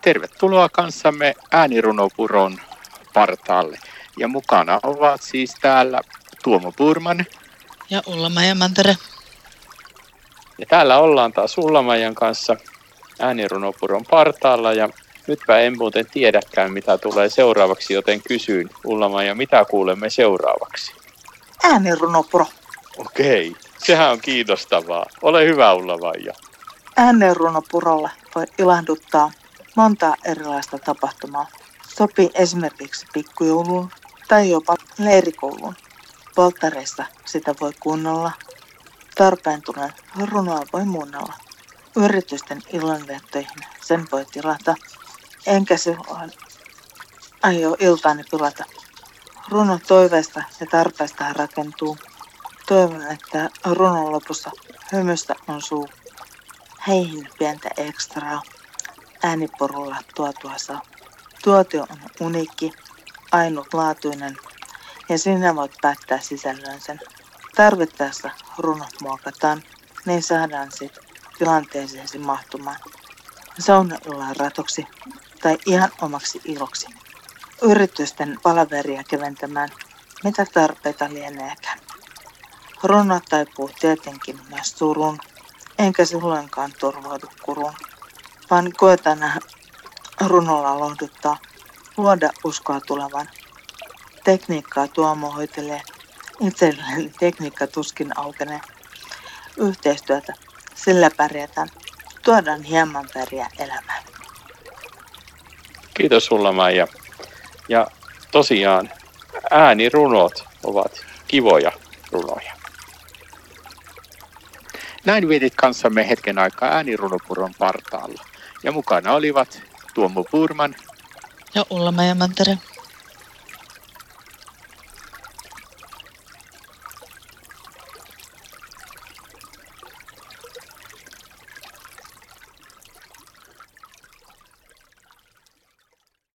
Tervetuloa kanssamme äänirunopuron partaalle. Ja mukana ovat siis täällä Tuomo Purman. Ja Ulla-Maija Mantere. Ja täällä ollaan taas Ulla-Maijan kanssa äänirunopuron partaalla ja nytpä en muuten tiedäkään mitä tulee seuraavaksi, joten kysyin Ulla-Maija, mitä kuulemme seuraavaksi? Äänirunopuro. Okei, sehän on kiinnostavaa. Ole hyvä Ulla-Maija. Äänenrunopurolla voi ilahduttaa montaa erilaista tapahtumaa. Sopii esimerkiksi pikkujouluun tai jopa leirikouluun. Polttareissa sitä voi kuunnella. Tarpeen tulee runoa voi muunnella. Yritysten illanviettoihin sen voi tilata. Enkä silloin aio iltaani pilata. Runo toiveesta ja tarpeesta rakentuu. Toivon, että runon lopussa hymystä on suu. Heihin pientä ekstraa ääniporulla tuotua saa. Tuotio on uniikki, ainutlaatuinen ja sinä voit päättää sisällön sen. Tarvittaessa runot muokataan, niin saadaan sit tilanteeseesi mahtumaan. Saunaillan ratoksi tai ihan omaksi iloksi. Yritysten palaveria keventämään, mitä tarpeita lieneekään. Runo taipuu tietenkin myös surun, enkä silloinkaan turvaudu kuruun vaan koetaan runolla lohduttaa, luoda uskoa tulevan. Tekniikkaa Tuomo hoitelee, itselleen tekniikka tuskin aukenee. Yhteistyötä, sillä pärjätään, tuodaan hieman väriä elämään. Kiitos sulla Maija. Ja tosiaan äänirunot ovat kivoja runoja. Näin vietit kanssamme hetken aikaa äänirunopuron partaalla. Ja mukana olivat Tuomo Purman ja Ulla Mantere.